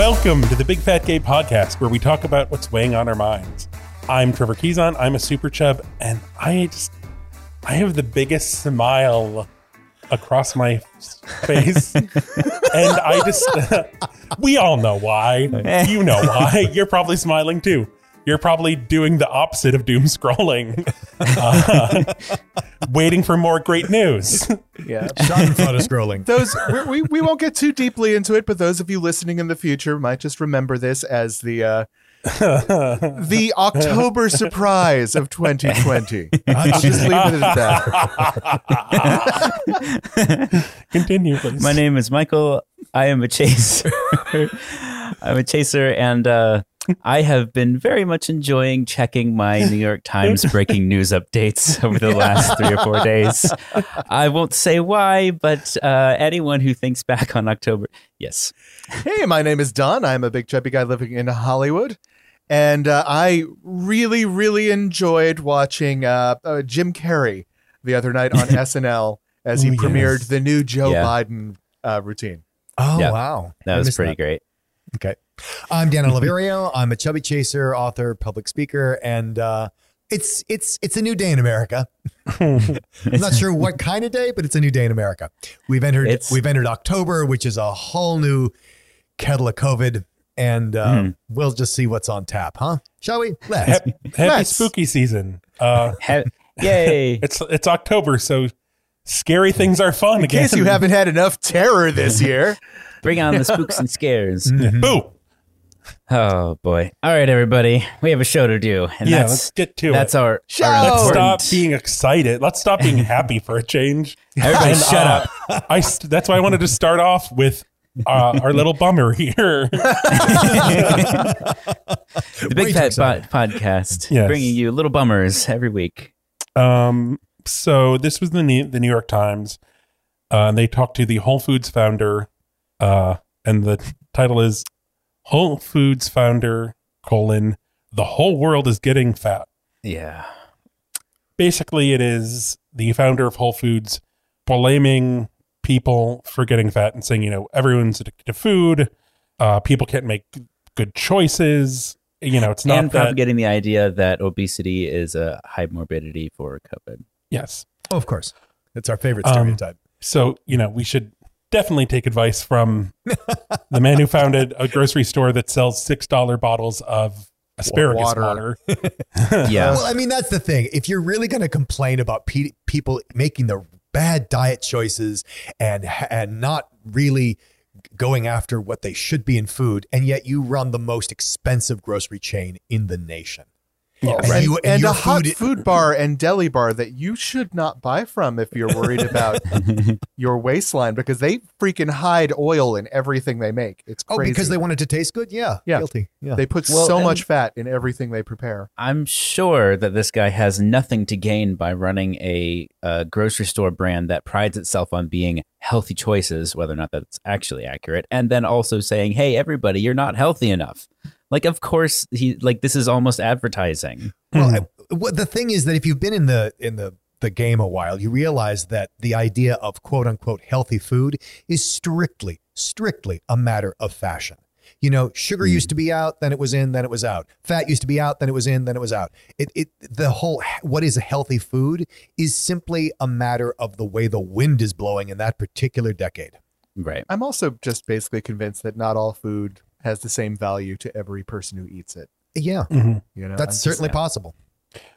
Welcome to the Big Fat Gay Podcast, where we talk about what's weighing on our minds. I'm Trevor Keyson. I'm a super chub, and I just I have the biggest smile across my face, and I just we all know why. You know why. You're probably smiling too. You're probably doing the opposite of doom scrolling, uh, waiting for more great news. Yeah. Schadenfreude scrolling. Those we're, we we won't get too deeply into it, but those of you listening in the future might just remember this as the uh, the October surprise of 2020. I'll just leave it at that. Continue, please. My name is Michael. I am a chaser. I'm a chaser, and uh, I have been very much enjoying checking my New York Times breaking news updates over the last three or four days. I won't say why, but uh, anyone who thinks back on October, yes, Hey, my name is Don. I'm a big chubby guy living in Hollywood. And uh, I really, really enjoyed watching uh, uh, Jim Carrey the other night on SNL as he Oh, premiered yes. the new Joe Yeah. Biden uh, routine. Oh, Yeah. wow. that I was pretty that. great. Okay. I'm Dan Oliverio. I'm a chubby chaser, author, public speaker, and uh, it's it's it's a new day in America. I'm not sure what kind of day, but it's a new day in America. We've entered It's- we've entered October, which is a whole new kettle of COVID, and uh, Mhm. we'll just see what's on tap, huh? Shall we? Let's. Hap- happy Let's- spooky season. Uh, Ha- Yay! it's it's October, so scary things are fun In again. case you haven't had enough terror this year, Bring on the spooks and scares. boo. Oh boy! All right, everybody, we have a show to do, and Yeah, that's let's get to it. that's it. our Show! our Let's important- stop being excited. Let's stop being happy for a change. Everybody, And, shut uh, up. I st- that's why I wanted to start off with uh, our little bummer here. The Big Way Fat excited. Podcast, Yes. bringing you little bummers every week. Um, so this was the New, the New York Times, uh, and they talked to the Whole Foods founder, uh, and the title is Whole Foods founder colon the whole world is getting fat. Yeah. Basically, it is the founder of Whole Foods blaming people for getting fat and saying, you know, everyone's addicted to food. Uh, people can't make good choices. You know, it's not and that. propagating the idea that obesity is a high morbidity for COVID. yes. Oh, of course. It's our favorite Um, stereotype. So, you know, we should definitely take advice from the man who founded a grocery store that sells $6 bottles of asparagus Water. water. Yeah. Well, I mean, that's the thing. If you're really going to complain about pe- people making the bad diet choices and and not really going after what they should be in food, and yet you run the most expensive grocery chain in the nation, Yes. And and, you- and and your a hot food- food bar and deli bar that you should not buy from if you're worried about your waistline because they freaking hide oil in everything they make. It's Oh, because they want it to taste good? Yeah. Yeah. Guilty. Yeah. they put Well, so much fat in everything they prepare. I'm sure that this guy has nothing to gain by running a, uh grocery store brand that prides itself on being healthy choices, whether or not that's actually accurate, and then also saying, "Hey, everybody, you're not healthy enough." Like, of course, he like this is almost advertising. Well, hmm. I, what the thing is that if you've been in the in the the game a while, you realize that the idea of quote unquote healthy food is strictly strictly a matter of fashion. You know, sugar hmm. used to be out, then it was in, then it was out. Fat used to be out, then it was in, then it was out. It it the whole what is a healthy food is simply a matter of the way the wind is blowing in that particular decade. Right. I'm also just basically convinced that not all food has the same value to every person who eats it. Yeah, Mhm. You know, that's just- certainly possible.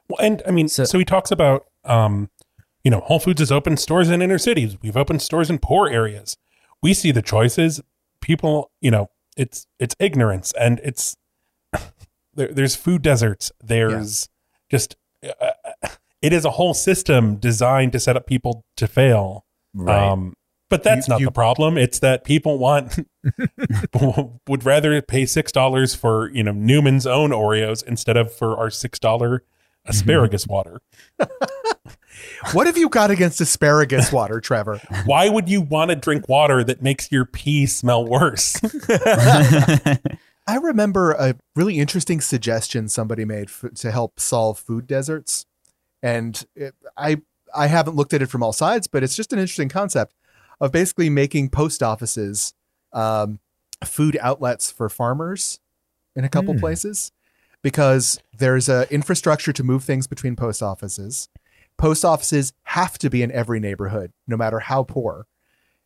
Well, and I mean, so, So- he talks about, um, you know, Whole Foods has opened stores in inner cities. We've opened stores in poor areas. We see the choices. People, you know, it's it's ignorance, and it's there, there's food deserts. There's just uh, it is a whole system designed to set up people to fail. Right. Um, but that's You- not you- the problem. It's that people want would rather pay six dollars for you know Newman's own Oreos instead of for our six dollar mm-hmm. asparagus water. What have you got against asparagus water, Trevor? Why would you want to drink water that makes your pee smell worse? I remember a really interesting suggestion somebody made f- to help solve food deserts, and it, I I haven't looked at it from all sides, but it's just an interesting concept of basically making post offices um, food outlets for farmers in a couple places because there's a infrastructure to move things between post offices. Post offices have to be in every neighborhood, no matter how poor.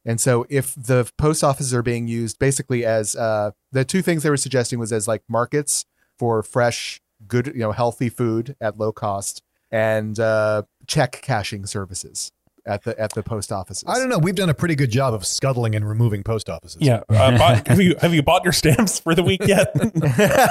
And so, if the post offices are being used basically as uh, the two things they were suggesting was as like markets for fresh, good, you know, healthy food at low cost, and uh, check cashing services at the at the post offices. I don't know. We've done a pretty good job of scuttling and removing post offices. Yeah. Uh, bought- have you have you bought your stamps for the week yet?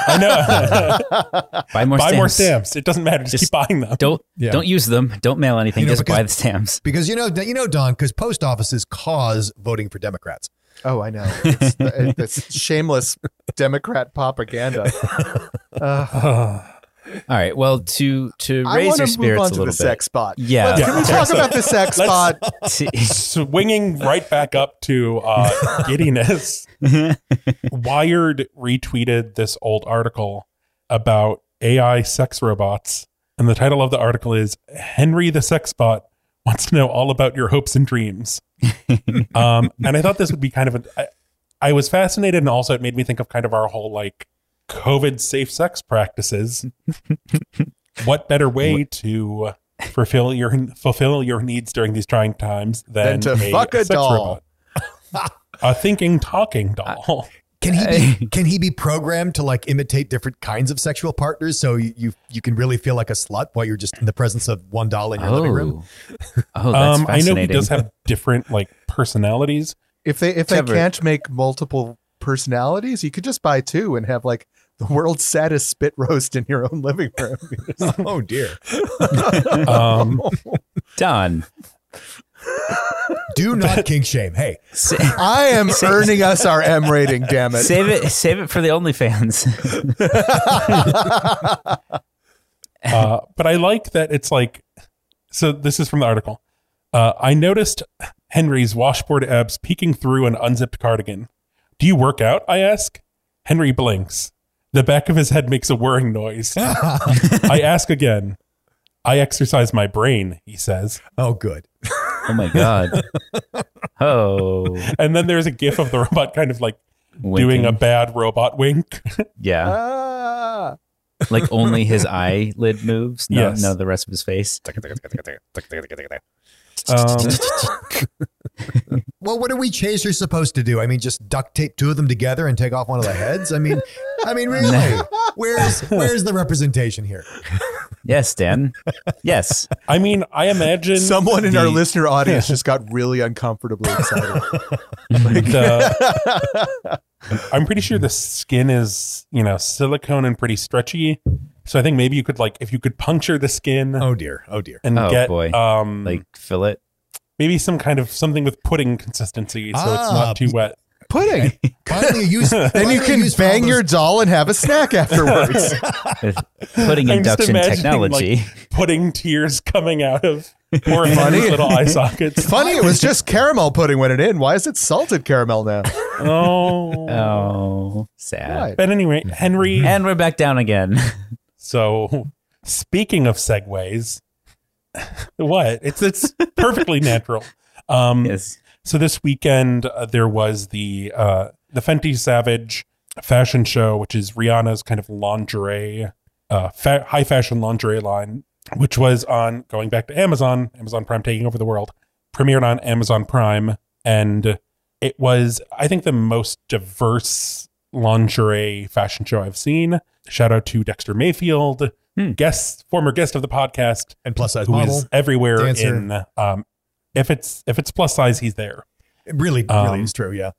I know. Buy more Buy stamps. more stamps. It doesn't matter. Just, Just keep buying them. Don't Yeah. don't use them. Don't mail anything. You know, just because- buy the stamps. Because you know, you know, Don, because post offices cause voting for Democrats. Oh, I know. It's, it's shameless Democrat propaganda. All right. Well, to to I raise want your to move spirits on a to little the bit. sex bot. Yeah. Let's- Can we talk about the sex bot? To- Swinging right back up to uh, giddiness. Wired retweeted this old article about AI sex robots, and the title of the article is "Henry the Sex Bot Wants to Know All About Your Hopes and Dreams." um, and I thought this would be kind of a. I, I was fascinated, and also it made me think of kind of our whole like COVID safe sex practices. what better way to fulfill your fulfill your needs during these trying times than Than to fuck a doll. robot? a thinking, talking doll. Can he be, can he be programmed to like imitate different kinds of sexual partners so you, you you can really feel like a slut while you're just in the presence of one doll in your living room? oh, oh, that's um, I know he does have different like personalities. If they if they can't make multiple personalities, you could just buy two and have like the world's saddest spit roast in your own living room. Oh dear. Um, Don. Do not kink shame. Hey, Sa- I am earning us our M rating, damn it. save it. Save it for the OnlyFans. uh, but I like that it's like. So this is from the article. Uh, I noticed Henry's washboard abs peeking through an unzipped cardigan. Do you work out? I ask. Henry blinks. The back of his head makes a whirring noise. I ask again. I exercise my brain, he says. oh good. oh my god. Oh, And then there's a gif of the robot kind of like doing a bad robot wink. yeah, Ah. like only his eyelid moves. No, Yes. no, the rest of his face. Um, Well, what are we chasers supposed to do? I mean, just duct tape two of them together and take off one of the heads? I mean, I mean, really? Where's where's the representation here? Yes, Dan. Yes. I mean, I imagine Someone in the- our listener audience just got really uncomfortably excited. the- I'm pretty sure the skin is, you know, silicone and pretty stretchy. So I think maybe you could like if you could puncture the skin Oh dear. Oh dear. and Oh, get boy. um Like fillet. maybe some kind of something with pudding consistency so it's Ah, not too wet. Pudding. Finally, you use. Then you can bang your doll and have a snack afterwards. with pudding I'm induction imagining, technology. like, pudding tears coming out of poor Funny. Little eye sockets. Funny, it was just caramel pudding when it in. Why is it salted caramel now? Oh. oh, sad. Right. But anyway, Henry And we're back down again. So, speaking of segues, what? It's it's perfectly natural. Um, yes. So this weekend uh, there was the uh, the Fenty Savage fashion show, which is Rihanna's kind of lingerie, uh, fa- high fashion lingerie line, which was on going back to Amazon, Amazon Prime taking over the world, premiered on Amazon Prime, and it was I think the most diverse lingerie fashion show I've seen. Shout out to Dexter Mayfield, Hmm. guest former guest of the podcast, and plus size who model. is everywhere dancer. in um if it's if it's plus size he's there Really, Um, really is true. Yeah.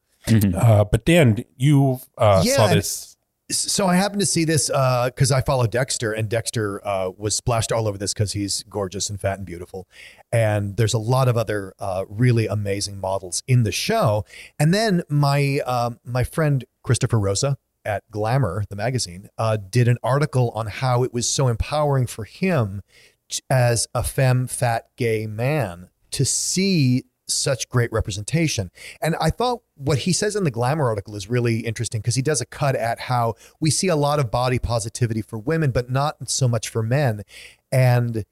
uh but dan you uh Yeah, saw this So I happened to see this because I follow Dexter, and Dexter uh, was splashed all over this because he's gorgeous and fat and beautiful. And there's a lot of other uh, really amazing models in the show. And then my um, my friend Christopher Rosa at Glamour, the magazine, uh, did an article on how it was so empowering for him t- as a femme, fat, gay man to see such great representation. And I thought what he says in the Glamour article is really interesting because he does a cut at how we see a lot of body positivity for women, but not so much for men. And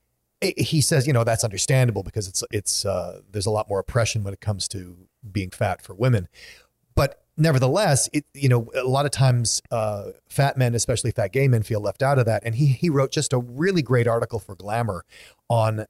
he says, you know, that's understandable because it's it's uh, there's a lot more oppression when it comes to being fat for women. But nevertheless, it you know a lot of times uh, fat men, especially fat gay men, feel left out of that. And he he wrote just a really great article for Glamour on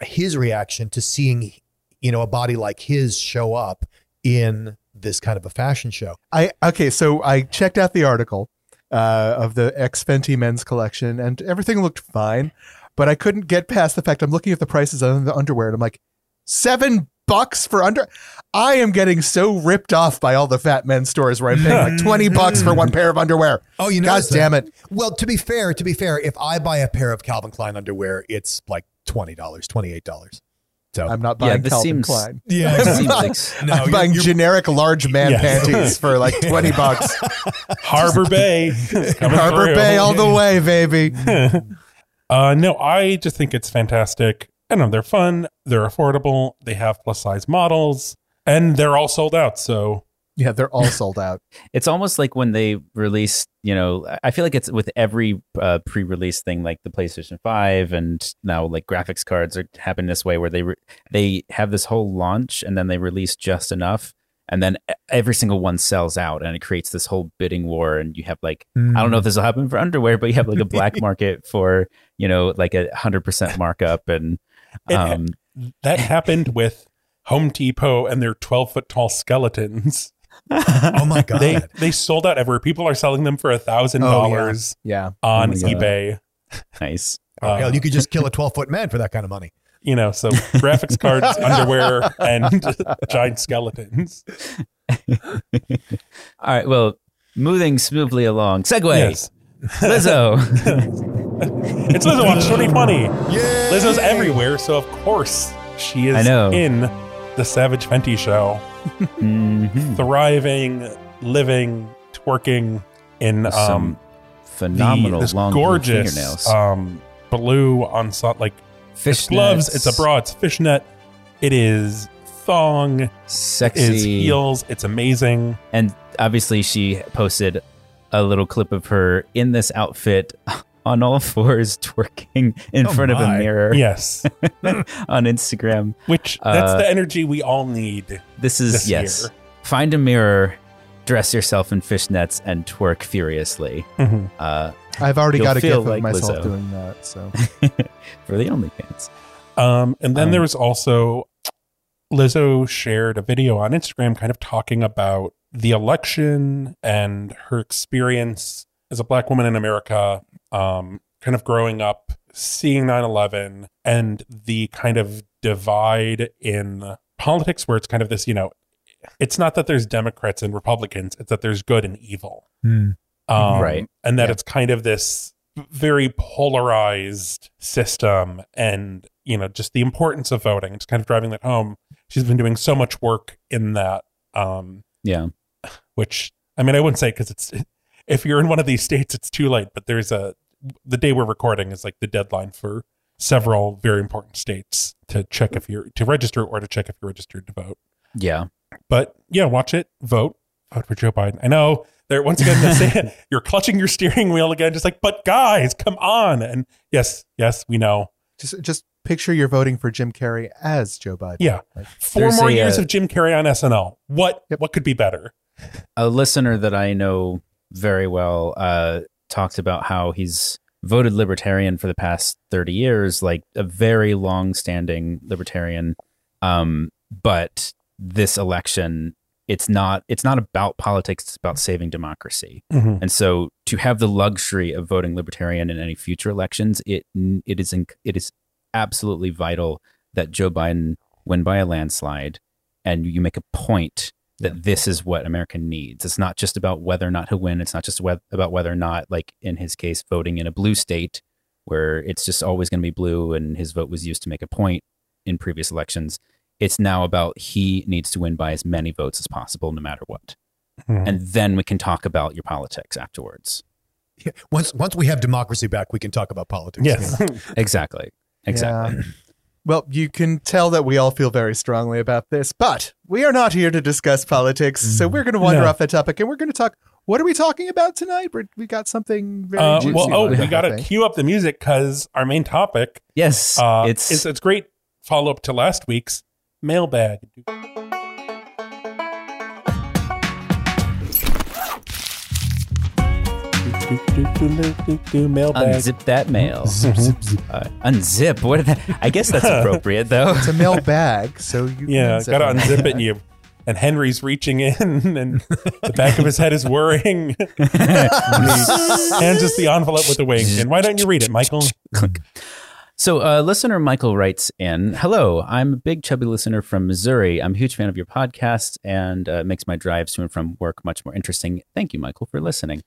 his reaction to seeing you know a body like his show up in this kind of a fashion show. I okay, so I checked out the article uh, of the X Fenty men's collection, and everything looked fine, but I couldn't get past the fact I'm looking at the prices on the underwear, and I'm like, seven bucks for under. I am getting so ripped off by all the fat men stores where I'm paying like twenty bucks for one pair of underwear. Oh, you know, God damn it! Well, to be fair, to be fair, if I buy a pair of Calvin Klein underwear, it's like twenty dollars, twenty eight dollars. So I'm not Yeah, buying this Calvin seems- Klein. yeah, It seems like no, I'm you're- buying you're- generic large man Yes. panties for like twenty bucks. Harbor Bay, Harbor through. Bay all the way, baby. Uh, no, I just think it's fantastic. I don't know, they're fun, they're affordable, they have plus size models, and they're all sold out. So Yeah, they're all sold out. it's almost like when they release you know i feel like it's with every uh, pre-release thing like the playstation 5 and now like graphics cards are happen this way where they re- they have this whole launch and then they release just enough and then every single one sells out and it creates this whole bidding war and you have like i don't know if this will happen for underwear but you have like a black market for you know like a 100% markup and It- um that happened with Home Depot and their 12 foot tall skeletons. Oh my god! They they sold out everywhere. People are selling them for a thousand dollars Yeah. on Oh eBay. nice Oh, hell, Uh, you could just kill a twelve foot man for that kind of money. You know, so graphics cards, underwear, and giant skeletons. all right well moving smoothly along segue Yes. Lizzo It's Lizzo Watch 2020. Yeah, Lizzo's everywhere, so of course she is I know. in the Savage Fenty show, Mhm. thriving, living, twerking in um, some phenomenal the, this long blue gorgeous fingernails. um, blue on so- like fish gloves. It's a bra. It's fishnet. It is thong. It is sexy, heels. It's amazing. and obviously she posted a little clip of her in this outfit on all fours twerking in Oh front of a mirror Yes, on Instagram. which that's Uh, the energy we all need. This is This yes. year. Find a mirror, dress yourself in fishnets, and twerk furiously. Mhm. Uh, I've already got a feel gift of myself Lizzo. doing that. So for the OnlyFans. Um, and then Um, there was also Lizzo shared a video on Instagram kind of talking about the election and her experience as a black woman in America, um, kind of growing up, seeing 9 11, and the kind of divide in politics where it's kind of this, you know, it's not that there's Democrats and Republicans, it's that there's good and evil. Hmm. Um, Right. And that Yeah. it's kind of this very polarized system and, you know, just the importance of voting. It's kind of driving that home. She's been doing so much work in that, um, Yeah. Which, I mean, I wouldn't say because it's, if you're in one of these states, it's too late, but there's a, the day we're recording is like the deadline for several very important states to check if you're, to register or to check if you're registered to vote. Yeah. But yeah, watch it, vote, vote for Joe Biden. I know they're once again they say you're clutching your steering wheel again, just like, but guys, come on. And yes, yes, we know. just just picture you're voting for Jim Carrey as Joe Biden. Yeah, Like, four more a, years uh, of Jim Carrey on SNL. What Yep. what could be better? A listener that I know very well uh, talked about how he's voted libertarian for the past 30 years, like a very long standing libertarian. Um, but this election, it's not it's not about politics, it's about saving democracy. And so to have the luxury of voting libertarian in any future elections, it it is inc- it is absolutely vital that Joe Biden win by a landslide and you make a point that this is what America needs. It's not just about whether or not he'll win. It's not just whe- about whether or not, like in his case, voting in a blue state where it's just always going to be blue and his vote was used to make a point in previous elections. It's now about he needs to win by as many votes as possible, no matter what. Mhm. And then we can talk about your politics afterwards. Yeah. Once once we have democracy back, we can talk about politics. yes. Exactly. Exactly. Yeah. Well, you can tell that we all feel very strongly about this, but we are not here to discuss politics. So we're going to wander No. off that topic and we're going to talk. What are we talking about tonight? We're, we got something very Uh, juicy. well, oh, we up, got to think. cue up the music because our main topic Yes. uh, it's it's it's great follow up to last week's mailbag. Mailbag. Unzip that mail. Zip, zip, zip. Uh, unzip. What? That, I guess that's appropriate though. It's a mail bag, so you Yeah, gotta unzip it and you. And Henry's reaching in, and the back of his head is whirring. and us the envelope with a wink. And why don't you read it, Michael? So, uh, listener Michael writes in Hello, I'm a big chubby listener from Missouri. I'm a huge fan of your podcast and uh, makes my drives to and from work much more interesting. Thank you, Michael, for listening.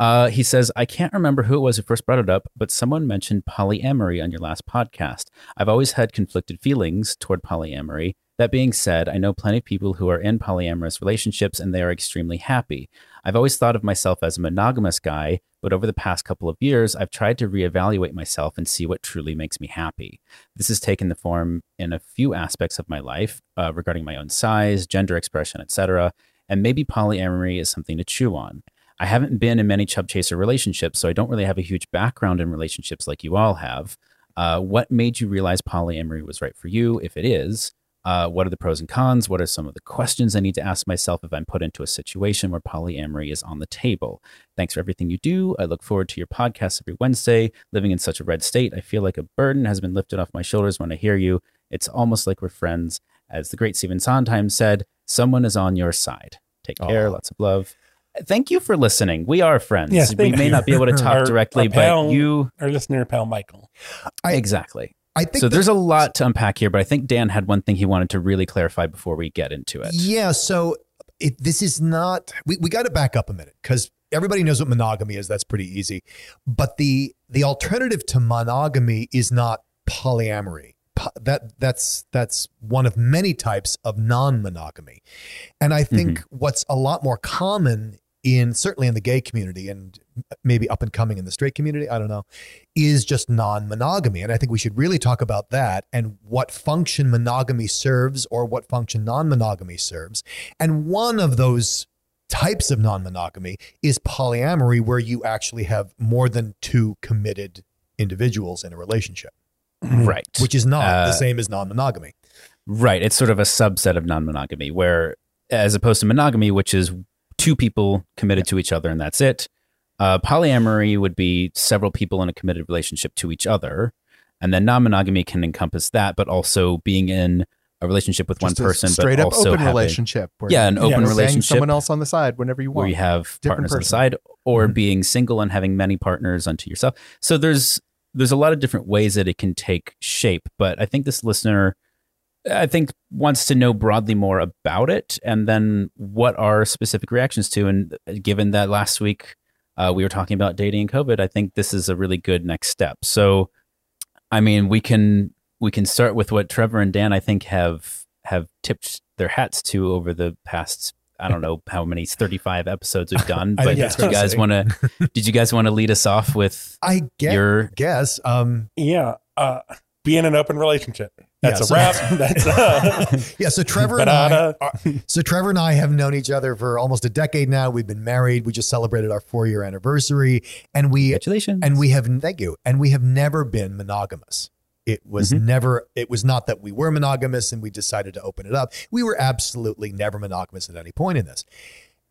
Uh, he says, I can't remember who it was who first brought it up, but someone mentioned polyamory on your last podcast. I've always had conflicted feelings toward polyamory. That being said, I know plenty of people who are in polyamorous relationships and they are extremely happy. I've always thought of myself as a monogamous guy, but over the past couple of years, I've tried to reevaluate myself and see what truly makes me happy. This has taken the form in a few aspects of my life uh, regarding my own size, gender expression, etc. And maybe polyamory is something to chew on. I haven't been in many chub chaser relationships, so I don't really have a huge background in relationships like you all have. Uh, what made you realize polyamory was right for you, if it is? Uh, what are the pros and cons? What are some of the questions I need to ask myself if I'm put into a situation where polyamory is on the table? Thanks for everything you do. I look forward to your podcast every Wednesday. Living in such a red state, I feel like a burden has been lifted off my shoulders when I hear you. It's almost like we're friends. As the great Stephen Sondheim said, someone is on your side. Take care. Aw. Lots of love. Thank you for listening. We are friends. Yes, we may you. not be able to talk Our- directly, our pal- but you Our listener, pal Michael. I- exactly. I think So that- there's a lot to unpack here, but I think Dan had one thing he wanted to really clarify before we get into it. Yeah. So it, this is not, we, we got to back up a minute because everybody knows what monogamy is. That's pretty easy. But the, the alternative to monogamy is not polyamory. That that's that's one of many types of non-monogamy, and I think mm-hmm. what's a lot more common in certainly in the gay community and maybe up and coming in the straight community, I don't know, is just non-monogamy, and I think we should really talk about that and what function monogamy serves or what function non-monogamy serves, and one of those types of non-monogamy is polyamory, where you actually have more than two committed individuals in a relationship, Right. which is not Uh, the same as non-monogamy. Right. It's sort of a subset of non monogamy, where as opposed to monogamy, which is two people committed to each other and that's it, uh, polyamory would be several people in a committed relationship to each other. And then non monogamy can encompass that, but also being in a relationship with one Just a person, straight but up also open having, relationship. Where Yeah, an you open can bang relationship Someone else on the side whenever you want. where want. you have Different partners on the person. side, or Mhm. being single and having many partners unto yourself. So there's there's a lot of different ways that it can take shape. But I think this listener, I think, wants to know broadly more about it, and then what are specific reactions to. And given that last week uh, we were talking about dating and COVID, I think this is a really good next step. So, I mean, we can we can start with what Trevor and Dan I think have have tipped their hats to over the past I don't know how many 35 episodes we've done, but think did you guys want to did you guys want to lead us off with I guess. your guess. Um, Yeah. Uh, be in an open relationship. That's Yeah, a so- wrap. That's uh, yeah. So Trevor and I, Ba-da-da. so Trevor and I have known each other for almost a decade now. We've been married. We just celebrated our four year anniversary, and we congratulations. and we have thank you, and we have never been monogamous. It was Mhm. never. It was not that we were monogamous and we decided to open it up. We were absolutely never monogamous at any point in this.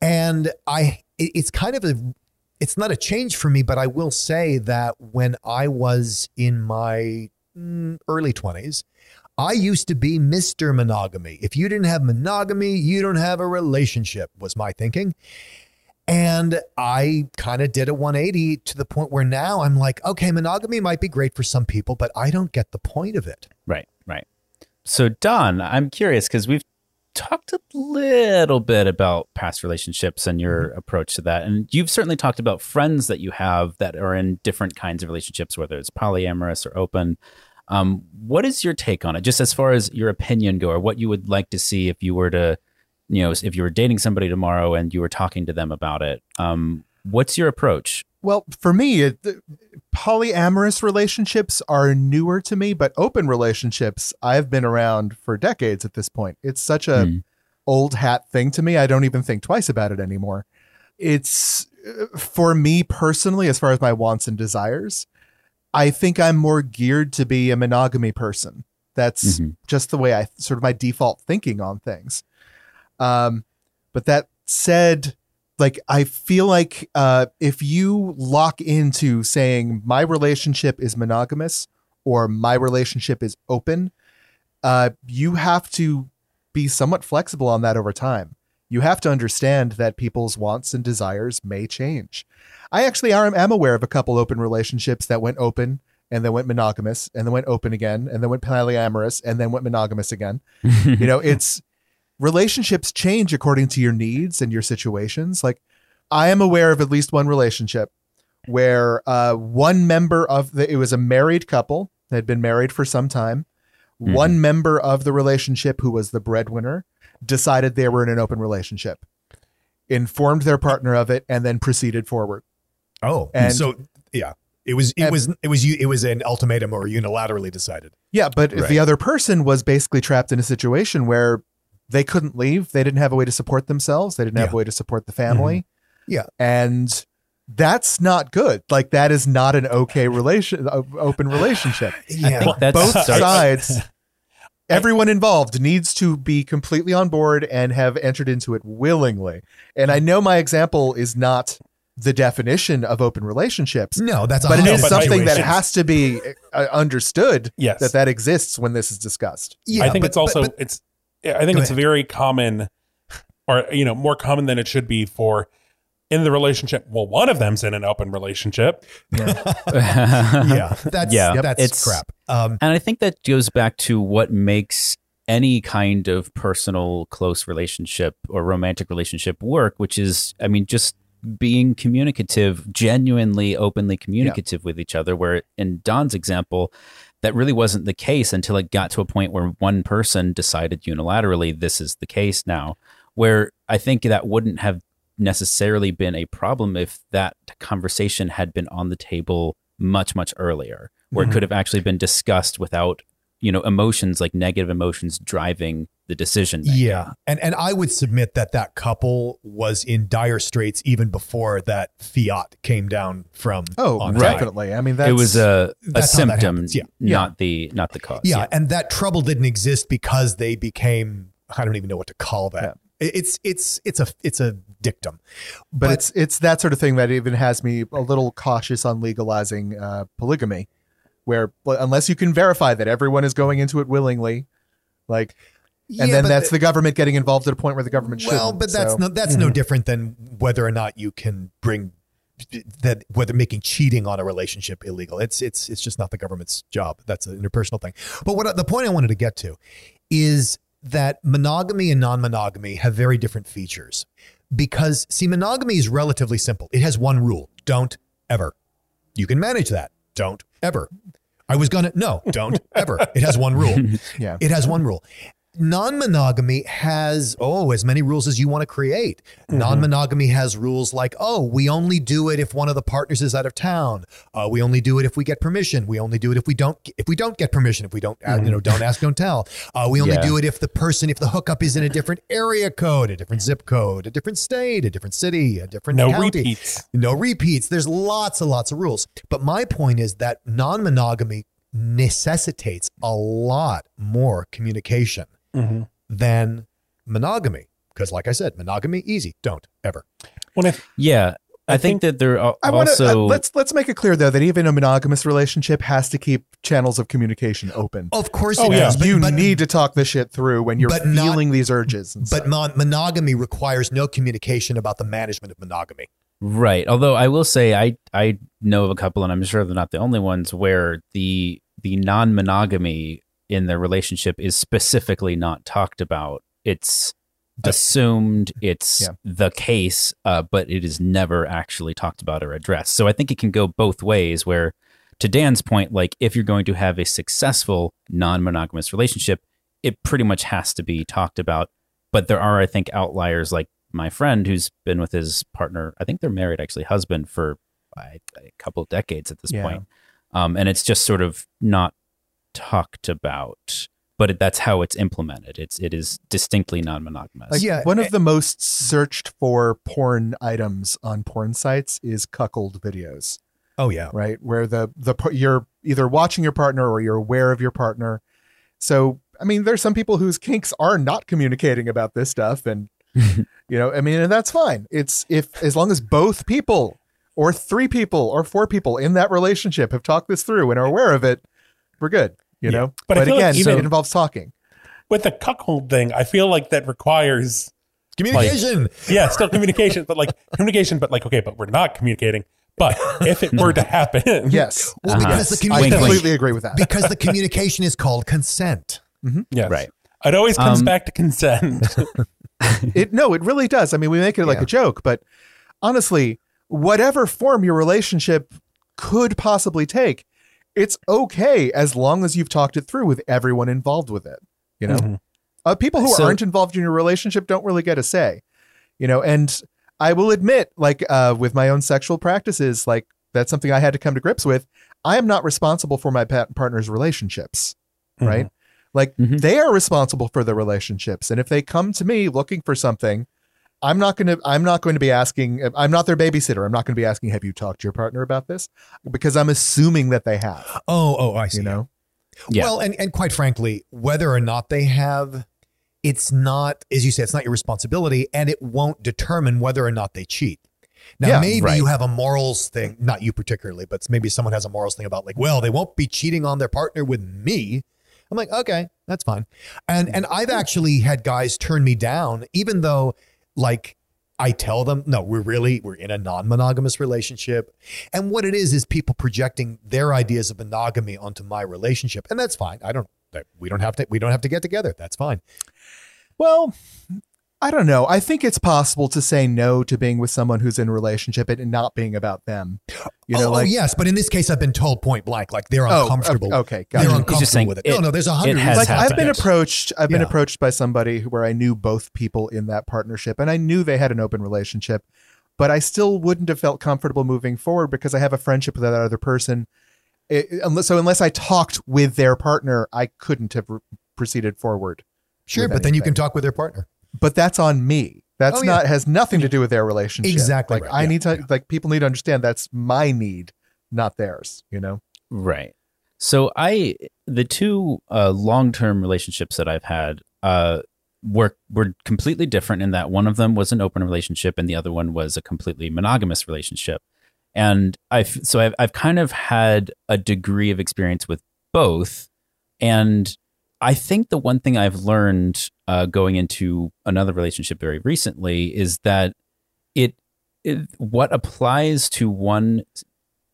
And I, it- it's kind of a, it's not a change for me, but I will say that when I was in my mm, early twenties, I used to be Mr. Monogamy. If you didn't have monogamy, you don't have a relationship, was my thinking. And I kind of did a 180 to the point where now I'm like, okay, monogamy might be great for some people, but I don't get the point of it. Right, right. So, Don, I'm curious because we've talked a little bit about past relationships and your approach to that. And you've certainly talked about friends that you have that are in different kinds of relationships, whether it's polyamorous or open. Um, what is your take on it, just as far as your opinion go, or what you would like to see if you were to, you know, if you were dating somebody tomorrow and you were talking to them about it? Um, what's your approach? Well, for me, it, polyamorous relationships are newer to me, but open relationships I've been around for decades at this point. It's such a Hmm. old hat thing to me. I don't even think twice about it anymore. It's uh, for me personally, as far as my wants and desires, I think I'm more geared to be a monogamy person. That's Mhm. just the way I sort of my default thinking on things. Um, but that said, like I feel like uh, if you lock into saying my relationship is monogamous or my relationship is open, uh, you have to be somewhat flexible on that over time. You have to understand that people's wants and desires may change. I actually am, am aware of a couple open relationships that went open and then went monogamous and then went open again and then went polyamorous and then went monogamous again. you know, it's relationships change according to your needs and your situations. Like I am aware of at least one relationship where uh, one member of the it was a married couple that had been married for some time. Mhm. One member of the relationship who was the breadwinner decided they were in an open relationship, informed their partner of it, and then proceeded forward. Oh, And- so yeah, it was it And- was it was it was an ultimatum or unilaterally decided. Yeah, but Right. the other person was basically trapped in a situation where they couldn't leave. They didn't have a way to support themselves. They didn't have Yeah. a way to support the family. Yeah. And that's not good. Like that is not an okay relation open relationship. Yeah, I think that's Both starts- sides everyone involved needs to be completely on board and have entered into it willingly. And I know my example is not the definition of open relationships, no, that's a but it is but something that has to be uh, understood Yes. that that exists when this is discussed. Yeah, I think but- it's also but- but- it's I think Go it's ahead. very common or you know more common than it should be for in the relationship well one of them's in an open relationship yeah, yeah that's Yeah. that's It's- crap. Um, And I think that goes back to what makes any kind of personal close relationship or romantic relationship work, which is, I mean, just being communicative, genuinely, openly communicative with each other. Where in Don's example, that really wasn't the case until it got to a point where one person decided unilaterally, this is the case now. Where I think that wouldn't have necessarily been a problem if that conversation had been on the table much, much earlier, where Mm-hmm. it could have actually been discussed without, you know, emotions like negative emotions driving the decision. making. yeah, and and I would submit that that couple was in dire straits even before that fiat came down from. Oh, on Right. high. definitely. I mean, that's it was a, a that's how symptom, yeah. not the not the cause. yeah, and that trouble didn't exist because they became. I don't even know what to call that. It- It's it's it's a it's a dictum, but, it's it's that sort of thing that even has me a little cautious on legalizing uh, polygamy, where unless you can verify that everyone is going into it willingly, like, and Yeah, then that's the government getting involved at a point where the government should. Well, but that's no that's Mm-hmm. no different than whether or not you can bring that whether making cheating on a relationship illegal. It's it's it's just not the government's job. That's an interpersonal thing. But what the point I wanted to get to is that monogamy and non-monogamy have very different features. Because see monogamy is relatively simple. It has one rule. Don't ever. You can manage that. Don't ever. I was going to no, don't ever. It has one rule. yeah. It has one rule. Non-monogamy has oh as many rules as you want to create. Non-monogamy has rules like oh we only do it if one of the partners is out of town. Uh, we only do it if we get permission. We only do it if we don't if we don't get permission. If we don't uh, you know don't ask don't tell. Uh, we only Yeah. do it if the person if the hookup is in a different area code, a different zip code, a different state, a different city, a different no county. repeats No repeats. There's lots and lots of rules. But my point is that non monogamy necessitates a lot more communication Mm-hmm. than monogamy. Because, like I said, monogamy, easy. Don't ever. when I, yeah. I, I think, think- that there are I want to also let's let's make it clear though that even a monogamous relationship has to keep channels of communication open. Of course, Oh, it yeah. does. But, you but, need to talk this shit through when you're but not- feeling these urges. And but mon- monogamy requires no communication about the management of monogamy. Right. Although I will say I I know of a couple, and I'm sure they're not the only ones, where the the non monogamy in their relationship is specifically not talked about. It's assumed it's Yeah. the case, uh, but it is never actually talked about or addressed. So I think it can go both ways. Where, to Dan's point, like if you're going to have a successful non monogamous relationship, it pretty much has to be talked about. But there are, I think, outliers like my friend who's been with his partner. I think they're married, actually, husband for a, a couple of decades at this Yeah. point. Um, and it's just sort of not talked about. But that's how it's implemented. It's it is distinctly non-monogamous. Like Yeah, one eh, of the most searched for porn items on porn sites is cuckold videos, Oh, yeah. right? Where the the you're either watching your partner or you're aware of your partner. So, I mean, there's some people whose kinks are not communicating about this stuff and you know, I mean, and that's fine. It's if as long as both people or three people or four people in that relationship have talked this through and are aware of it, we're good. You know, But I feel like again, even- it involves talking. With the cuckold thing, I feel like that requires Communication. yeah, still communication, but like communication, but like okay, but we're not communicating. But if it were to happen, Yes, well, Uh-huh. because the I Wink, wink. communication completely agree with that. because the communication is called consent. yes. Right. It always comes Um, back to consent. It no, it really does. I mean, we make it like Yeah. a joke, but honestly, whatever form your relationship could possibly take, it's okay as long as you've talked it through with everyone involved with it. You know, Mhm. uh, people who So- aren't involved in your relationship don't really get a say. You know, and I will admit, like uh, with my own sexual practices, like that's something I had to come to grips with. I am not responsible for my partner's relationships, right? Like Mhm. they are responsible for their relationships, and if they come to me looking for something, I'm not going to. I'm not going to be asking. I'm not their babysitter. I'm not going to be asking. Have you talked to your partner about this? Because I'm assuming that they have. Oh, oh, I see. You know. Yeah. Well, and, and quite frankly, whether or not they have, it's not, as you say, it's not your responsibility, and it won't determine whether or not they cheat. Now, Yeah, maybe right. you have a morals thing, not you particularly, but maybe someone has a morals thing about like, well, they won't be cheating on their partner with me. I'm like, okay, that's fine. And and I've actually had guys turn me down, even though like I tell them, no, we're really we're in a non-monogamous relationship. And what it is is people projecting their ideas of monogamy onto my relationship. And that's fine. I don't we don't have to we don't have to get together. That's fine. Well, I don't know. I think it's possible to say no to being with someone who's in a relationship and not being about them. You know, oh, oh like oh, yes, but in this case I've been told point blank like they're Oh, uncomfortable. okay, They're. Uncomfortable saying with it. No, it- no, there's a hundred it has reasons. like I've been approached I've been Yeah. approached by somebody where I knew both people in that partnership and I knew they had an open relationship but I still wouldn't have felt comfortable moving forward because I have a friendship with that other person It- unless, so unless I talked with their partner I couldn't have re- proceeded forward Sure, but then you can talk with their partner. But that's on me that's Oh, yeah. not has nothing to do with their relationship Exactly like right. I Yeah, need to yeah. like people need to understand that's my need not theirs you know Right. So I the two uh, long term relationships that I've had uh, were were completely different in that one of them was an open relationship and the other one was a completely monogamous relationship. And I've so I've I've kind of had a degree of experience with both, and I think the one thing I've learned uh, going into another relationship very recently is that it, it what applies to one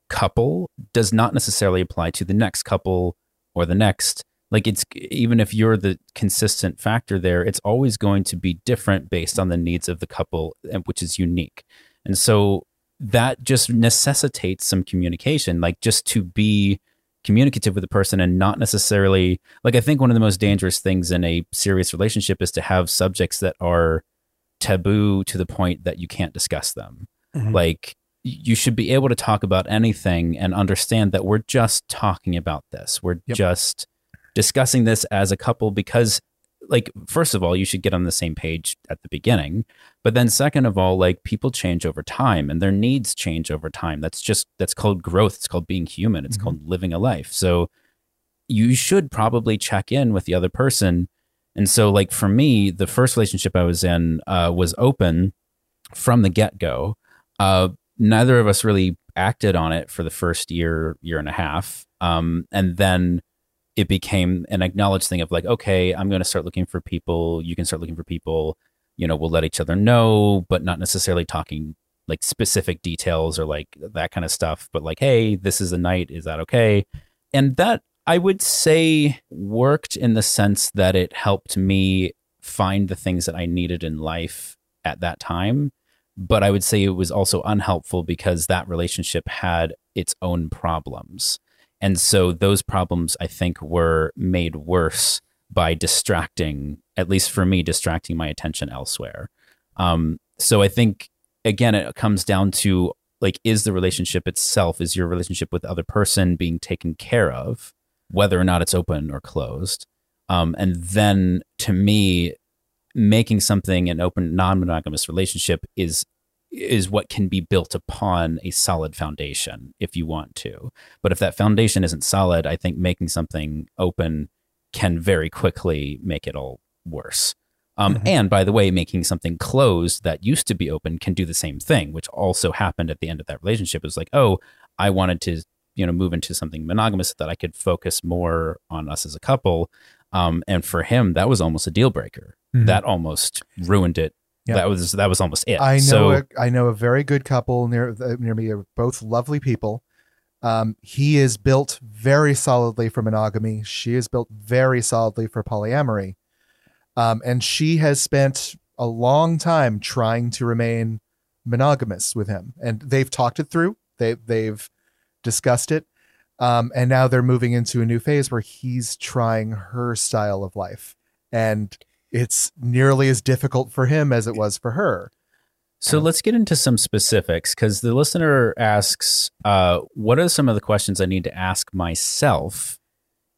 couple does not necessarily apply to the next couple or the next. Like it's even if you're the consistent factor there, it's always going to be different based on the needs of the couple, which is unique. And so that just necessitates some communication, like just to be communicative with the person and not necessarily like I think one of the most dangerous things in a serious relationship is to have subjects that are taboo to the point that you can't discuss them. Mhm. Like you should be able to talk about anything and understand that we're just talking about this. We're Yep. just discussing this as a couple because like first of all you should get on the same page at the beginning but then second of all like people change over time and their needs change over time. That's just that's called growth. It's called being human. It's Mhm. called living a life. So you should probably check in with the other person. And so like for me the first relationship i was in uh, was open from the get-go. Uh, neither of us really acted on it for the first year year and a half. Um, and then it became an acknowledged thing of like okay i'm going to start looking for people. You can start looking for people. You know we'll let each other know but not necessarily talking like specific details or like that kind of stuff but like hey this is a night. Is that okay? And that i would say worked in the sense that it helped me find the things that i needed in life at that time. But i would say it was also unhelpful because that relationship had its own problems and so those problems, I think, were made worse by distracting, at least for me, distracting my attention elsewhere. Um, so I think, again, it comes down to like, is the relationship itself, is your relationship with the other person being taken care of, whether or not it's open or closed? Um, and then to me, making something an open, non monogamous relationship is is what can be built upon a solid foundation if you want to. But if that foundation isn't solid, I think making something open can very quickly make it all worse. Um, And by the way, making something closed that used to be open can do the same thing, which also happened at the end of that relationship. It was like, oh, I wanted to, you know, move into something monogamous so that I could focus more on us as a couple. Um, and for him, that was almost a deal breaker. Mhm. That almost ruined it. Yeah. That was that was almost it. I know So, a, I know a very good couple near uh, near me. They're both lovely people. Um, he is built very solidly for monogamy. She is built very solidly for polyamory. Um, and she has spent a long time trying to remain monogamous with him, and they've talked it through. They they've discussed it, um, and now they're moving into a new phase where he's trying her style of life, and it's nearly as difficult for him as it was for her. So let's get into some specifics because the listener asks, uh, "What are some of the questions I need to ask myself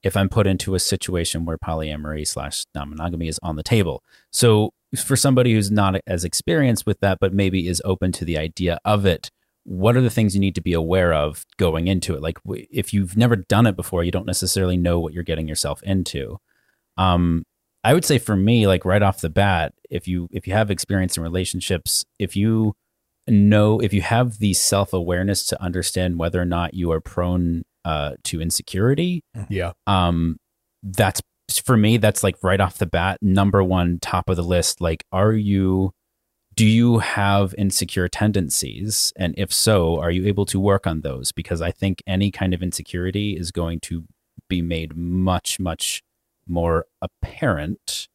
if I'm put into a situation where polyamory slash non-monogamy is on the table?" So for somebody who's not as experienced with that, but maybe is open to the idea of it, what are the things you need to be aware of going into it? Like if you've never done it before, you don't necessarily know what you're getting yourself into. Um, I would say for me, like right off the bat, if you if you have experience in relationships, if you know if you have the self awareness to understand whether or not you are prone uh, to insecurity, Yeah. um, that's for me. That's like right off the bat, number one, top of the list. Like, are you? Do you have insecure tendencies? And if so, are you able to work on those? Because I think any kind of insecurity is going to be made much, much more apparent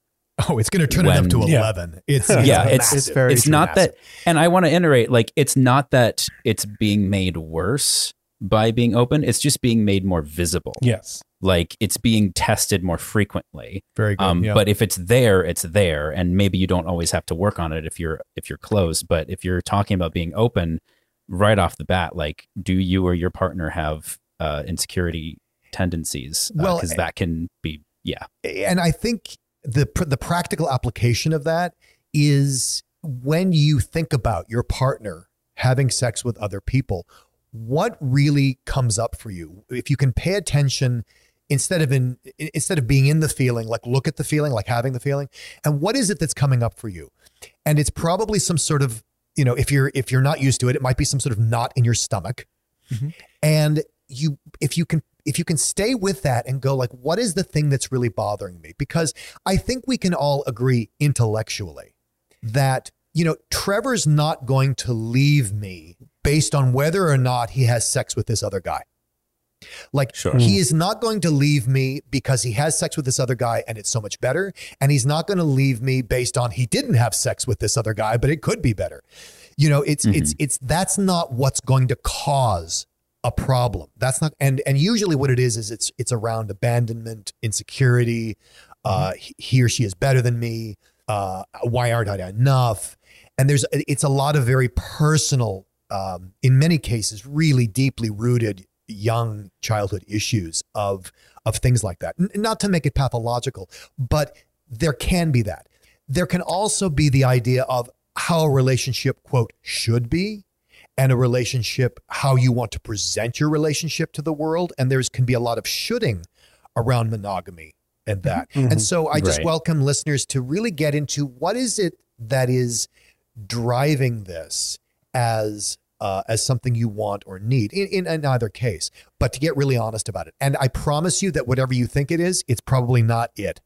Oh, it's going to turn it up When- to Yeah. 11. It's, Yeah, it's, it's- It's very it's true. not that and i want to iterate like it's not that it's being made worse by being open it's just being made more visible Yes. like it's being tested more frequently very good. um, yeah. but if it's there it's there and maybe you don't always have to work on it if you're if you're closed but if you're talking about being open right off the bat like do you or your partner have uh, insecurity tendencies Well, because that can be yeah and I think the the practical application of that is when you think about your partner having sex with other people, what really comes up for you? If you can pay attention instead of in instead of being in the feeling, like look at the feeling, like having the feeling, and what is it that's coming up for you? And it's probably some sort of you know if you're if you're not used to it, it might be some sort of knot in your stomach, mm-hmm. and you if you can if you can stay with that and go like what is the thing that's really bothering me? Because i think we can all agree intellectually that you know trevor's not going to leave me based on whether or not he has sex with this other guy. Like Sure. he is not going to leave me because he has sex with this other guy and it's so much better and he's not going to leave me based on he didn't have sex with this other guy but it could be better. You know it's it's mm-hmm. it's that's not what's going to cause a problem. That's not and and usually what it is is it's it's around abandonment insecurity uh he- he or she is better than me uh why aren't i enough? And there's it's a lot of very personal um in many cases really deeply rooted young childhood issues of of things like that. N- not to make it pathological but there can be that. There can also be the idea of how a relationship quote should be and a relationship how you want to present your relationship to the world. And there's can be a lot of shoulding around monogamy and that. And so i just Right. welcome listeners to really get into what is it that is driving this as uh, as something you want or need in, in, in either case. But to get really honest about it and i promise you that whatever you think it is it's probably not it.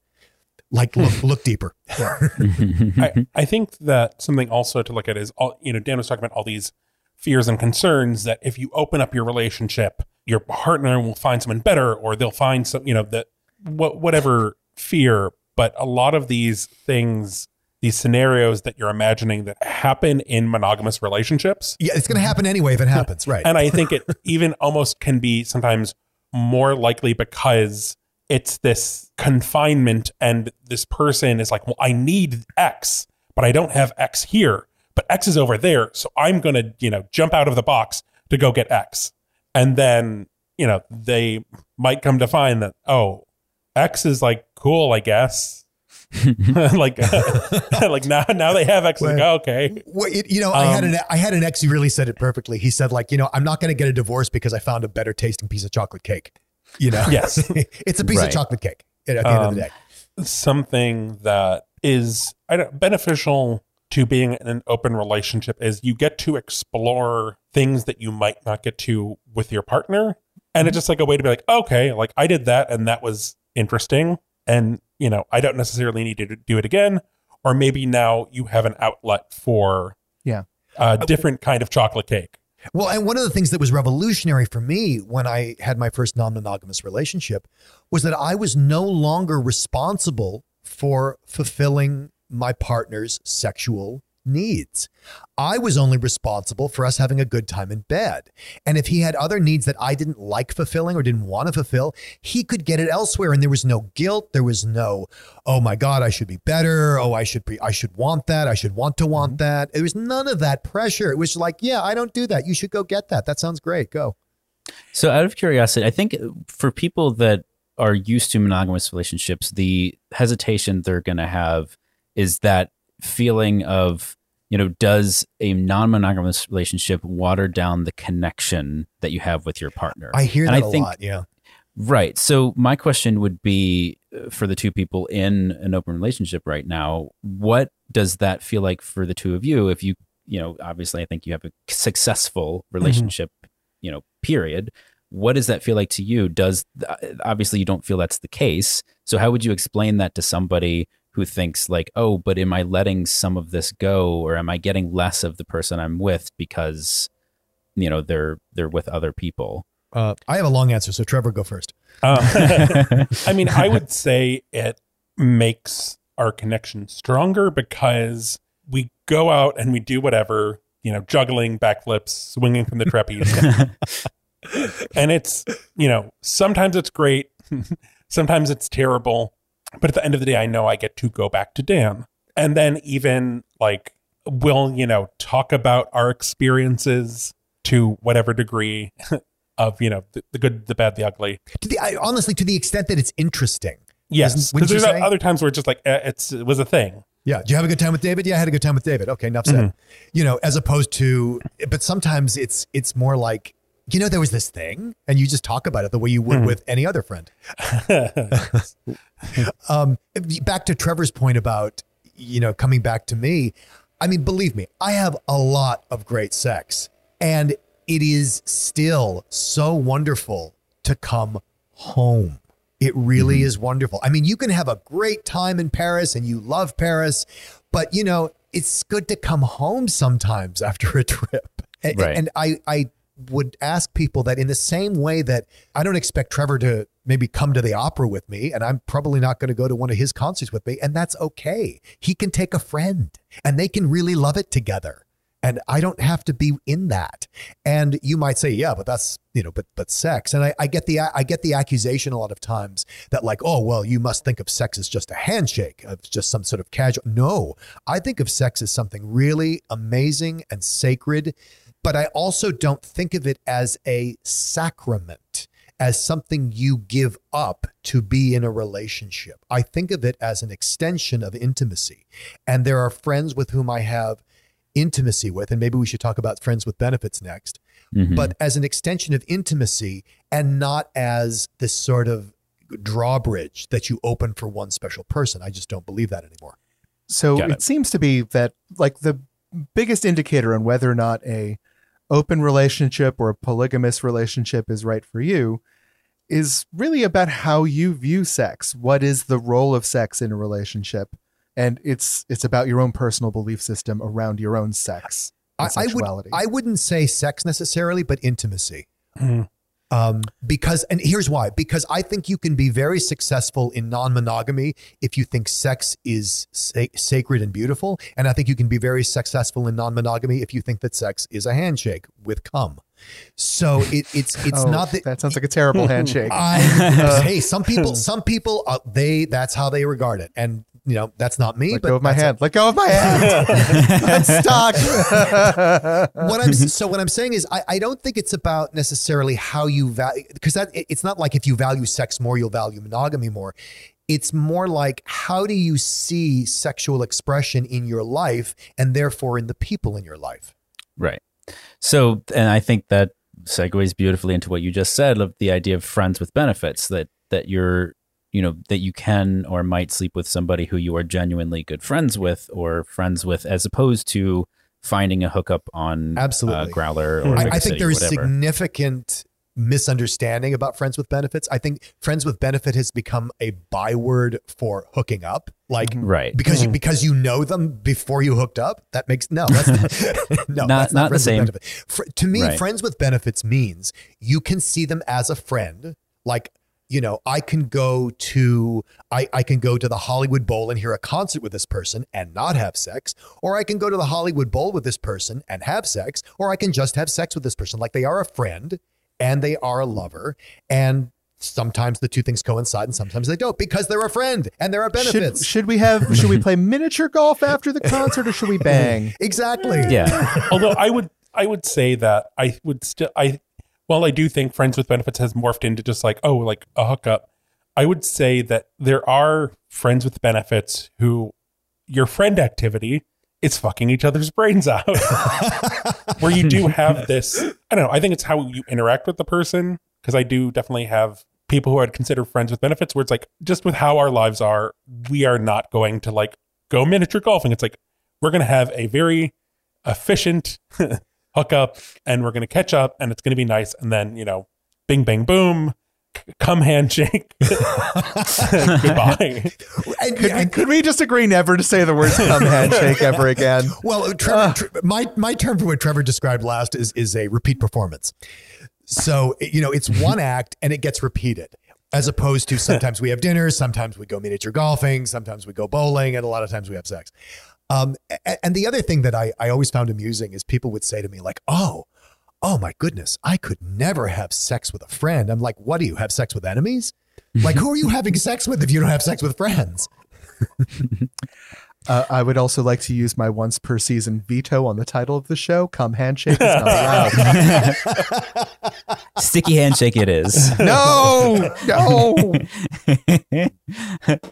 Like look look deeper. I, I think that something also to look at is all you know dan was talking about all these fears and concerns that if you open up your relationship your partner will find someone better or they'll find some you know that what whatever fear. But a lot of these things these scenarios that you're imagining that happen in monogamous relationships yeah it's going to happen anyway if it happens right. And I think it even almost can be sometimes more likely because it's this confinement and this person is like, well, I need X, but I don't have X here, but X is over there. So I'm going to, you know, jump out of the box to go get X. And then, you know, they might come to find that, oh, X is like cool, I guess. like, like now, now they have X. Like, Well, okay. Well, it, you know, I had Um, an I had an ex who really said it perfectly. He said, like, you know, I'm not going to get a divorce because I found a better tasting piece of chocolate cake. You know, Yes. it's a piece Right. of chocolate cake at, at the end of Um, the day. something that is I don't, beneficial to being in an open relationship is you get to explore things that you might not get to with your partner. And it's mm-hmm. just like a way to be like, okay, like I did that and that was interesting. And, you know, I don't necessarily need to do it again. Or maybe now you have an outlet for Yeah. a different kind of chocolate cake. Well, and one of the things that was revolutionary for me when I had my first non monogamous relationship was that I was no longer responsible for fulfilling my partner's sexual needs. I was only responsible for us having a good time in bed. And if he had other needs that I didn't like fulfilling or didn't want to fulfill, he could get it elsewhere and there was no guilt, there was no oh my god, I should be better, oh I should be I should want that, I should want to want mm-hmm. that. There was none of that pressure. It was like, yeah, I don't do that. You should go get that. That sounds great. Go. So, out of curiosity, I think for people that are used to monogamous relationships, the hesitation they're going to have is that feeling of, you know, does a non monogamous relationship water down the connection that you have with your partner? I hear And that I a think- lot. Yeah. Right. So my question would be uh, for the two people in an open relationship right now, what does that feel like for the two of you if you, you know, obviously I think you have a successful relationship, you know, period. What does that feel like to you? Does uh, obviously you don't feel that's the case. So how would you explain that to somebody who thinks like, "Oh, but am I letting some of this go or am I getting less of the person I'm with because you know, they're they're with other people?" Uh, I have a long answer, so Trevor, go first. Um, I mean, I would say it makes our connection stronger because we go out and we do whatever, you know, juggling, backflips, swinging from the trapeze. and it's, you know, sometimes it's great, sometimes it's terrible. But at the end of the day, I know I get to go back to Dan. And then even like, we'll, you know, talk about our experiences to whatever degree of, you know, the, the good, the bad, the ugly. To the, I, honestly, to the extent that it's interesting. Yes, because there's other times where it's just like eh, it's it was a thing. Yeah. Do you have a good time with David? Yeah, I had a good time with David. Okay, enough said. You know, as opposed to, but sometimes it's it's more like, you know, there was this thing, and you just talk about it the way you would with any other friend. um, back to Trevor's point about, you know, coming back to me. I mean, believe me, I have a lot of great sex, and it is still so wonderful to come home. It really is wonderful. I mean, you can have a great time in Paris and you love Paris, but you know, it's good to come home sometimes after a trip. And, Right. and I, I would ask people that in the same way that I don't expect Trevor to maybe come to the opera with me, and I'm probably not going to go to one of his concerts with me, and that's okay. He can take a friend and they can really love it together. And I don't have to be in that. And you might say, yeah, but that's, you know, but but sex. And I, I get the I get the accusation a lot of times that like, oh, well, you must think of sex as just a handshake, uh, of just some sort of casual. No, I think of sex as something really amazing and sacred, but I also don't think of it as a sacrament, as something you give up to be in a relationship. I think of it as an extension of intimacy. And there are friends with whom I have intimacy with, and maybe we should talk about friends with benefits next, Mhm. but as an extension of intimacy and not as this sort of drawbridge that you open for one special person. I just don't believe that anymore. So it. it. seems to be that like the biggest indicator on whether or not a open relationship or a polygamous relationship is right for you is really about how you view sex. What is the role of sex in a relationship? And it's it's about your own personal belief system around your own sex. and I, I would sexuality. I wouldn't say sex necessarily, but intimacy. Mhm. Um, because and here's why because I think you can be very successful in non-monogamy if you think sex is sa- sacred and beautiful, and I think you can be very successful in non-monogamy if you think that sex is a handshake with cum. So it, it's it's Oh, not that that sounds like a terrible handshake. I hey some people some people uh, they that's how they regard it, and you know that's not me. Let but go of my that's hand. Let go of my hand. I'm stuck. what I'm so what I'm saying is I, I don't think it's about necessarily how you value because that it's not like if you value sex more you'll value monogamy more. It's more like how do you see sexual expression in your life and therefore in the people in your life. Right. So, and I think that segues beautifully into what you just said of the idea of friends with benefits that that you're, you know that you can or might sleep with somebody who you are genuinely good friends with or friends with, as opposed to finding a hookup on uh, Absolutely. uh, Growlr or hmm. I, I think there is significant misunderstanding about friends with benefits. I think friends with benefit has become a byword for hooking up. Like mm-hmm. right. because you mm-hmm. because you know them before you hooked up. That makes no, that's no, Not- that's not the same. benefit. Fr- to me, Right. friends with benefits means you can see them as a friend. Like you know, I can go to I, I can go to the Hollywood Bowl and hear a concert with this person and not have sex, or I can go to the Hollywood Bowl with this person and have sex, or I can just have sex with this person. Like they are a friend and they are a lover, and sometimes the two things coincide and sometimes they don't because they're a friend and there are benefits. Should, should we have? Should we play miniature golf after the concert, or should we bang? exactly. Yeah. Although I would I would say that I would still I while I do think friends with benefits has morphed into just like oh like a hookup, I would say that there are friends with benefits who your friend activity is fucking each other's brains out. Where you do have this I don't know, I think it's how you interact with the person because I do definitely have people who I'd consider friends with benefits where it's like just with how our lives are, we are not going to like go miniature golfing. It's like we're going to have a very efficient hookup and we're going to catch up and it's going to be nice. And then, you know, bing, bang, boom, come handshake. Goodbye. And- Could, we, and- could we just agree never to say the words "come handshake" ever again? Well, uh, Trevor, Tre- my my term for what Trevor described last is is a repeat performance. So you know, it's one act and it gets repeated, as opposed to sometimes we have dinner, sometimes we go miniature golfing, sometimes we go bowling, and a lot of times we have sex. Um, and the other thing that I I always found amusing is people would say to me like, "Oh, oh my goodness, I could never have sex with a friend." I'm like, "What do you have sex with enemies?" Like, who are you having sex with if you don't have sex with friends? Uh, I would also like to use my once per season veto on the title of the show. Come handshake is not allowed. Sticky handshake it is. no, no.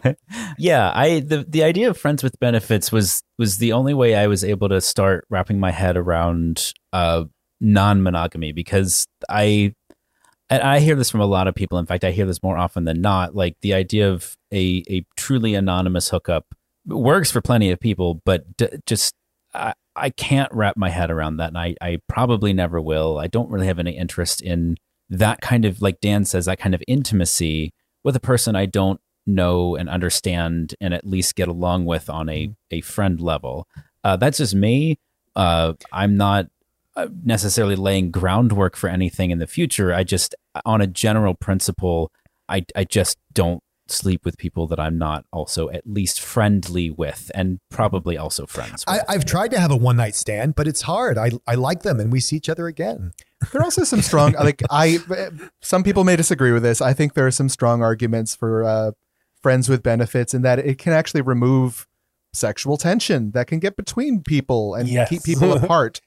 yeah, I the the idea of friends with benefits was was the only way I was able to start wrapping my head around uh non-monogamy because I and I hear this from a lot of people. In fact, I hear this more often than not. Like the idea of a a truly anonymous hookup works for plenty of people, but d- just I, I can't wrap my head around that, and I I probably never will. I don't really have any interest in that kind of like Dan says that kind of intimacy with a person I don't know and understand and at least get along with on a a friend level. Uh, that's just me. Uh, I'm not uh, necessarily laying groundwork for anything in the future. I just, on a general principle, I I just don't sleep with people that I'm not also at least friendly with, and probably also friends. With. I, I've tried to have a one night stand, but it's hard. I, I like them and we see each other again. There are also some strong like I. Some people may disagree with this. I think there are some strong arguments for uh, friends with benefits in that it can actually remove sexual tension that can get between people and Yes. keep people apart,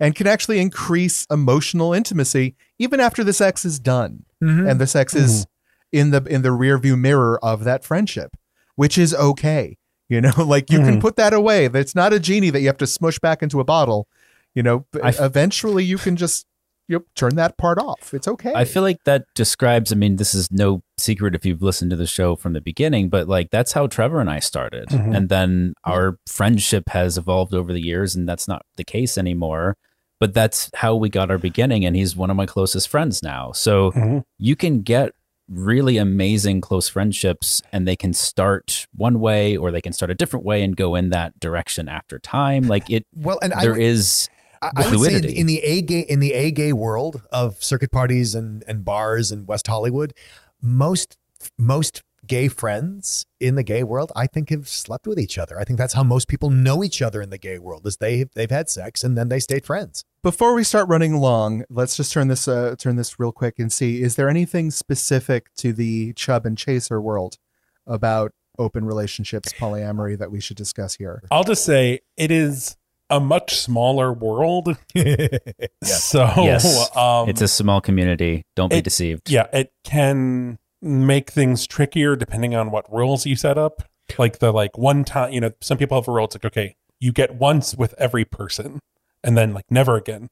and can actually increase emotional intimacy even after the sex is done and the sex is in the in the rear view mirror of that friendship, which is okay. You know, like you can put that away. That's not a genie that you have to smush back into a bottle. You know, I eventually you can just you know, turn that part off. It's okay. I feel like that describes. I mean, this is no secret if you've listened to the show from the beginning, but like that's how Trevor and I started, and then our friendship has evolved over the years, and that's not the case anymore. But that's how we got our beginning, and he's one of my closest friends now. So Mhm. you can get really amazing close friendships, and they can start one way, or they can start a different way and go in that direction after time. Like it, Well, and there I, is I, I would say in, fluidity. in the a gay in the a gay world of circuit parties and, and bars in West Hollywood, most most gay friends in the gay world, I think, have slept with each other. I think that's how most people know each other in the gay world is they they've had sex and then they stayed friends. Before we start running long, let's just turn this uh, turn this real quick and see: is there anything specific to the Chub and Chaser world about open relationships, polyamory that we should discuss here? I'll just say it is a much smaller world. So yes, um, it's a small community. Don't be deceived. yeah, it can make things trickier depending on what rules you set up. Like the like one time, you know, some people have a rule. It's like okay, you get once with every person, and then like never again.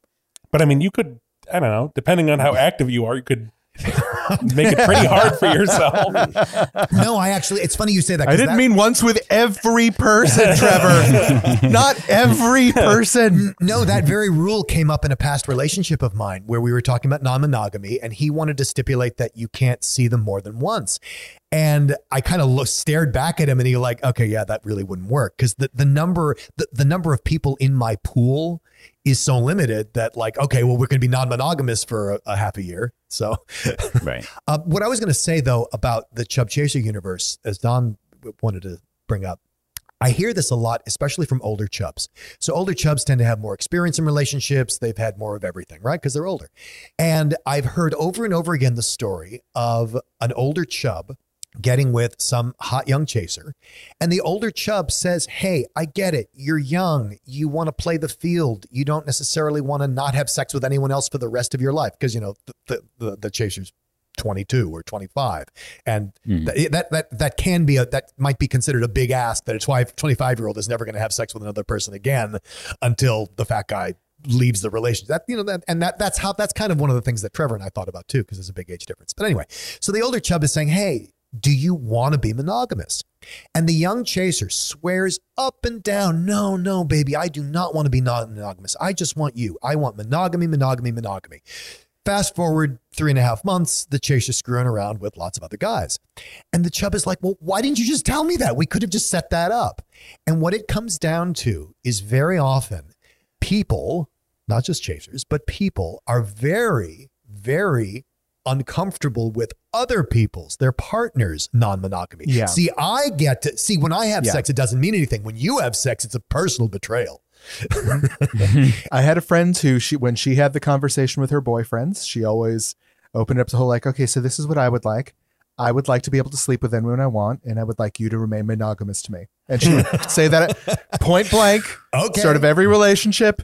But I mean, you could, I don't know, depending on how active you are, you could Make it pretty hard for yourself. no, I actually, it's funny you say that. I didn't that- mean once with every person, Trevor. Not every person. No, that very rule came up in a past relationship of mine where we were talking about non monogamy, and he wanted to stipulate that you can't see them more than once. And I kind of looked, stared back at him, and he like, okay, yeah, that really wouldn't work because the, the number the, the number of people in my pool is so limited that like, okay, well, we're going to be non monogamous for a, a half a year. So, Right. uh, what I was going to say though about the Chub Chaser universe, as Don wanted to bring up, I hear this a lot, especially from older chubs. So older chubs tend to have more experience in relationships. They've had more of everything, right? Because they're older. And I've heard over and over again the story of an older chub getting with some hot young chaser. And the older chub says, Hey, I get it. You're young. You want to play the field. You don't necessarily want to not have sex with anyone else for the rest of your life. Because, you know, the, the, the, chaser's 22 or 25 and hmm. th- that that that can be a that might be considered a big ask that a 25 year old is never going to have sex with another person again until the fat guy leaves the relationship that you know that and that that's how that's kind of one of the things that Trevor and I thought about too because there's a big age difference but anyway so the older chub is saying hey do you want to be monogamous and the young chaser swears up and down no no baby I do not want to be monogamous I just want you I want monogamy monogamy monogamy Fast forward three and a half months, the chaser's screwing around with lots of other guys. And the chub is like, well, why didn't you just tell me that? We could have just set that up. And what it comes down to is very often people, not just chasers, but people are very, very uncomfortable with other people's, their partners' non monogamy. Yeah. See, I get to see when I have Yeah. sex, it doesn't mean anything. When you have sex, it's a personal betrayal. I had a friend who she when she had the conversation with her boyfriends, she always opened up the whole like, okay, so this is what I would like. I would like to be able to sleep with anyone I want, and I would like you to remain monogamous to me. And she would say that point blank, Okay. sort of every relationship.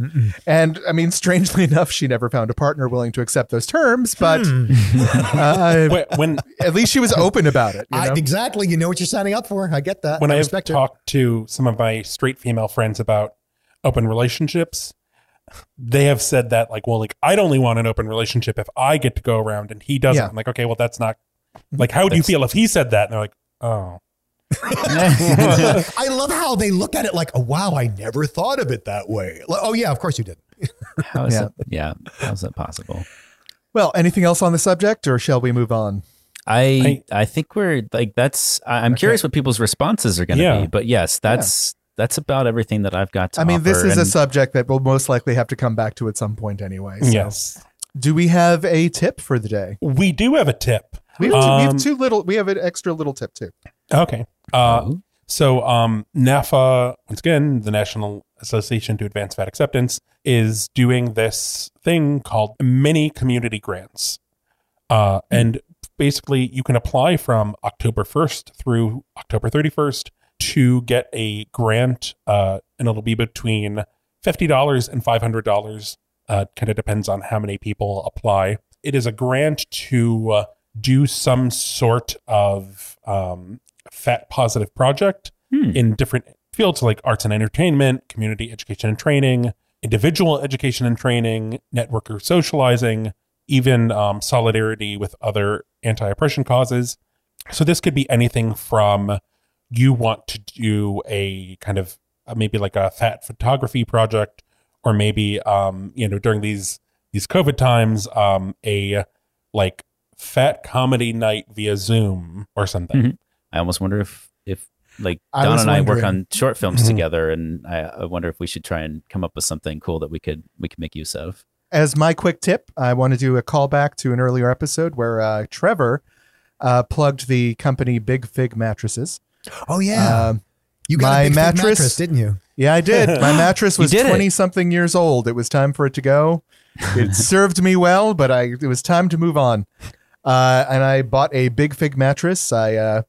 And I mean, strangely enough, she never found a partner willing to accept those terms, but uh, When- when at least she was open about it. You I, exactly. You know what you're signing up for. I get that. when I I've respect her. talked to some of my straight female friends about open relationships, they have said that like, well, like I'd only want an open relationship if I get to go around and he doesn't. Yeah. I'm like, okay, well, that's not like how would you feel if he said that? And they're like, oh, I love how they look at it like, oh, wow, I never thought of it that way. Like, oh, yeah, of course you did. How is Yeah. that? Yeah. How's that possible? well, anything else on the subject, or shall we move on? I I think we're like that's. I- I'm curious what people's responses are going to Yeah. be, but yes, that's that's about everything that I've got to I mean, this offer, is a subject that we'll most likely have to come back to at some point anyway. so. yes. Do we have a tip for the day? We do have a tip. We have, two, we Um, have two little. We have an extra little tip too. Okay. Uh, so um, NAAFA, once again, the National Association to Advance Fat Acceptance, is doing this thing called mini community grants. Uh, and basically, you can apply from October 1st through October 31st to get a grant, uh, and it'll be between $50 and $500. Uh, kind of depends on how many people apply. It is a grant to uh, do some sort of um, fat positive project in different fields like arts and entertainment, community education and training, individual education and training, networker socializing, even um, solidarity with other anti oppression causes. So this could be anything from you want to do a kind of uh, maybe like a fat photography project, or maybe um, you know during these these COVID times, um, a like fat comedy night via Zoom or something. Mhm. I almost wonder if if like I Don was and I work on short films Mhm. together, and I, I wonder if we should try and come up with something cool that we could we could make use of. As my quick tip, I want to do a callback to an earlier episode where uh, Trevor uh, plugged the company Big Fig mattresses. Oh, yeah. Um, you got my a big fig mattress- didn't you? yeah, I did. My mattress was did it. twenty something years old. It was time for it to go. It served me well, but I it was time to move on. Uh, and I bought a Big Fig mattress. I uh,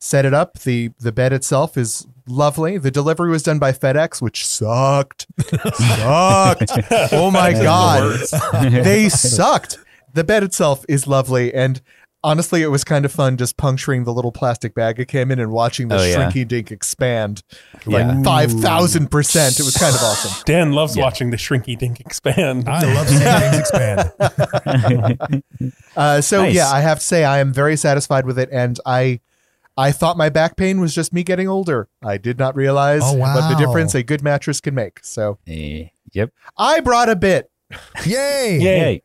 set it up. the The bed itself is lovely. The delivery was done by FedEx, which sucked. sucked. Oh my god, they sucked. The bed itself is lovely, and honestly, it was kind of fun just puncturing the little plastic bag it came in and watching the Oh, yeah. shrinky dink expand like Yeah. 5,000%. It was kind of awesome. Dan loves watching the Shrinky Dink expand. I love seeing things expand. Uh, so Nice. yeah, I have to say I am very satisfied with it, and I I thought my back pain was just me getting older. I did not realize Oh, what the difference a good mattress can make. So Eh, yep. I brought a bit. Yay! Yay.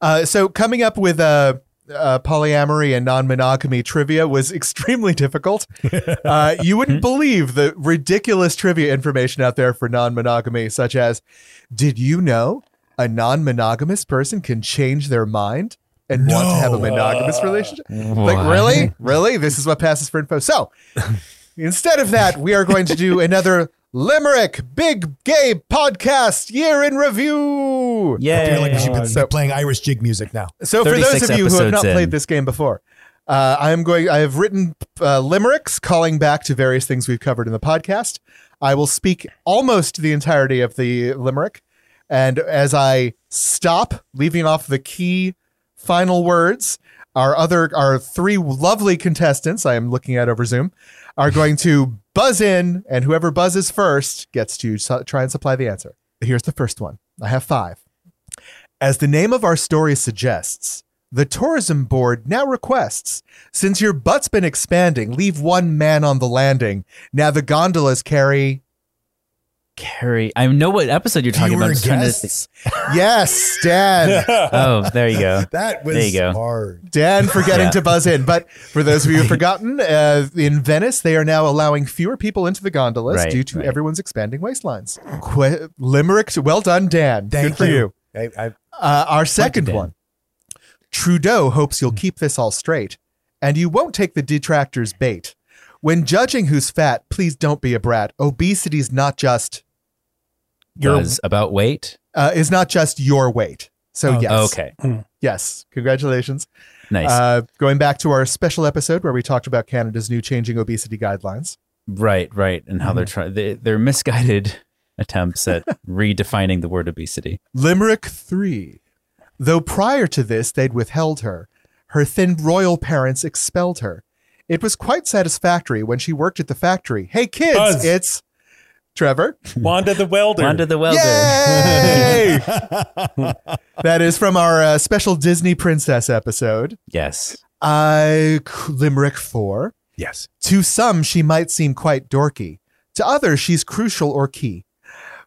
Uh, so coming up with uh, uh, polyamory and non-monogamy trivia was extremely difficult. Uh, you wouldn't believe the ridiculous trivia information out there for non-monogamy, such as, "Did you know a non-monogamous person can change their mind and want to have a monogamous relationship?" What? Like, really? Really? This is what passes for info. So, instead of that, we are going to do another Limerick Big Gay Podcast Year in Review. Yeah. I feel like we Yay. should be So- playing Irish jig music now. So, for those of you who have not episodes played this game before, uh, I am going. I have written uh, limericks calling back to various things we've covered in the podcast. I will speak almost the entirety of the limerick, and as I stop, leaving off the key final words, our other our three lovely contestants I am looking at over Zoom are going to buzz in, and whoever buzzes first gets to su- try and supply the answer. Here's the first one. I have five. As the name of our story suggests, the tourism board now requests since your butt's been expanding, leave one man on the landing. Now the gondolas carry. Carrie, I know what episode you're talking Fewer about. I'm just trying to guests. Yes, Dan. Oh, there you go. That was There you go. hard. Dan forgetting Yeah. to buzz in. But for those of you who've forgotten, uh, in Venice, they are now allowing fewer people into the gondolas Right, due to right. everyone's expanding waistlines. Qu- Limerick, well done, Dan. Thank Good for you. I, I, Uh, our second one. Trudeau hopes you'll keep this all straight, and you won't take the detractors' bait. When judging who's fat, please don't be a brat. Obesity's not just You're Buzz about weight. uh, is not just your weight. So Oh, yes, Okay. yes, congratulations. Nice. Uh, going back to our special episode where we talked about Canada's new changing obesity guidelines. right, right. And how they're trying, they, they're misguided attempts at redefining the word obesity. Limerick 3. Though prior to this they'd withheld her, her thin royal parents expelled her. It was quite satisfactory when she worked at the factory. Hey kids, Buzz. it's Trevor. Wanda the Welder. Wanda the Welder. Yay! that is from our uh, special Disney Princess episode. Yes. I Limerick 4. yes. To some, she might seem quite dorky. To others, she's crucial or key.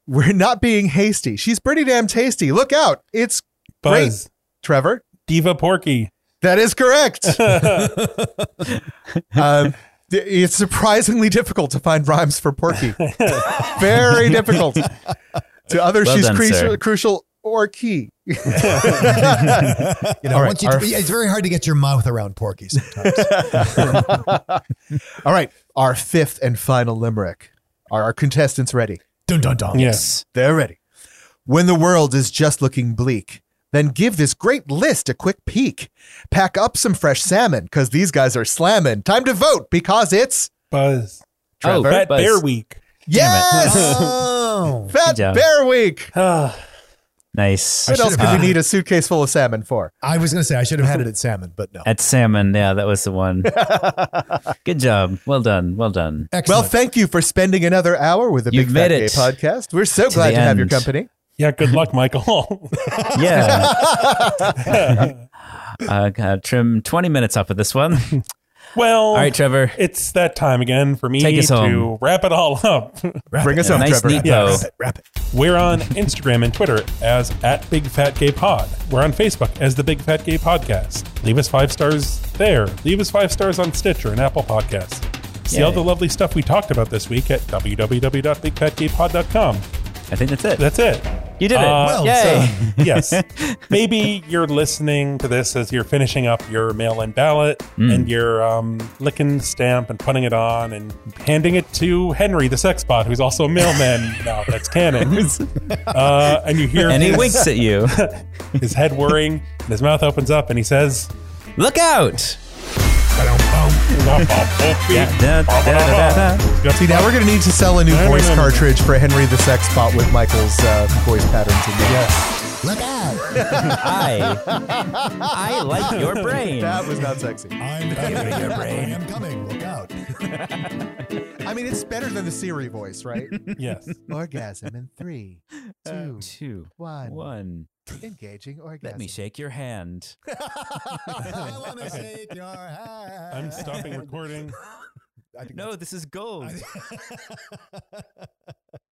We're not being hasty. She's pretty damn tasty. Look out. It's Buzz. Trevor. Diva Porky. That is correct. um, th- it's surprisingly difficult to find rhymes for porky. Very difficult. To others, Well she's done, crucial, crucial or key. You know, All right, once you, our- it's very hard to get your mouth around Porky sometimes. All right, our fifth and final limerick. Are our contestants ready? dun dun dun. Yes. They're ready. When the world is just looking bleak, then give this great list a quick peek. Pack up some fresh salmon, because these guys are slamming. Time to vote, because it's Buzz. Oh, Fat Buzz. Bear Week. yes, Oh. Fat. Bear Week. Nice. What else could have- we need a suitcase full of salmon for? I was going to say I should have had it at salmon, but no. At salmon. Yeah, that was the one. Good job. Well done. Well done. Excellent. Well, thank you for spending another hour with the You've Big Fat made Gay podcast. We're so glad the to have your company. Yeah, good luck, Michael. Yeah. uh, gotta trim 20 minutes off of this one. well, All right, Trevor. it's that time again for me Take us to home. wrap it all up. Wrap Bring it. us home, Nice, Trevor. neat Yeah. bow. Wrap it. Wrap it. We're on Instagram and Twitter as at Big Fat Gay Pod. We're on Facebook as the Big Fat Gay Podcast. Leave us five stars there. Leave us five stars on Stitcher and Apple Podcasts. See Yay. all the lovely stuff we talked about this week at www.bigfatgaypod.com. I think that's it. That's it. You did it. Uh, Well Yay. yes. Maybe you're listening to this as you're finishing up your mail in ballot and you're um, licking the stamp and putting it on and handing it to Henry, the sex bot, who's also a mailman now. That's canon. uh, and you hear him and he winks at you. his head whirring and his mouth opens up and he says, Look out. See, now we're going to need to sell a new No, no, voice no, no. cartridge for Henry the Sex Bot with Michael's uh, voice patterns in there. Yes. Look out. I, I like your brain. That was not sexy. I'm coming. your brain. I'm coming. Look out. I mean, it's better than the Siri voice, right? Yes. orgasm in three, two, Two, one. one. Engaging orgasm. Let me shake your hand. I want to shake your hand. I'm stopping recording. I think No, this is gold.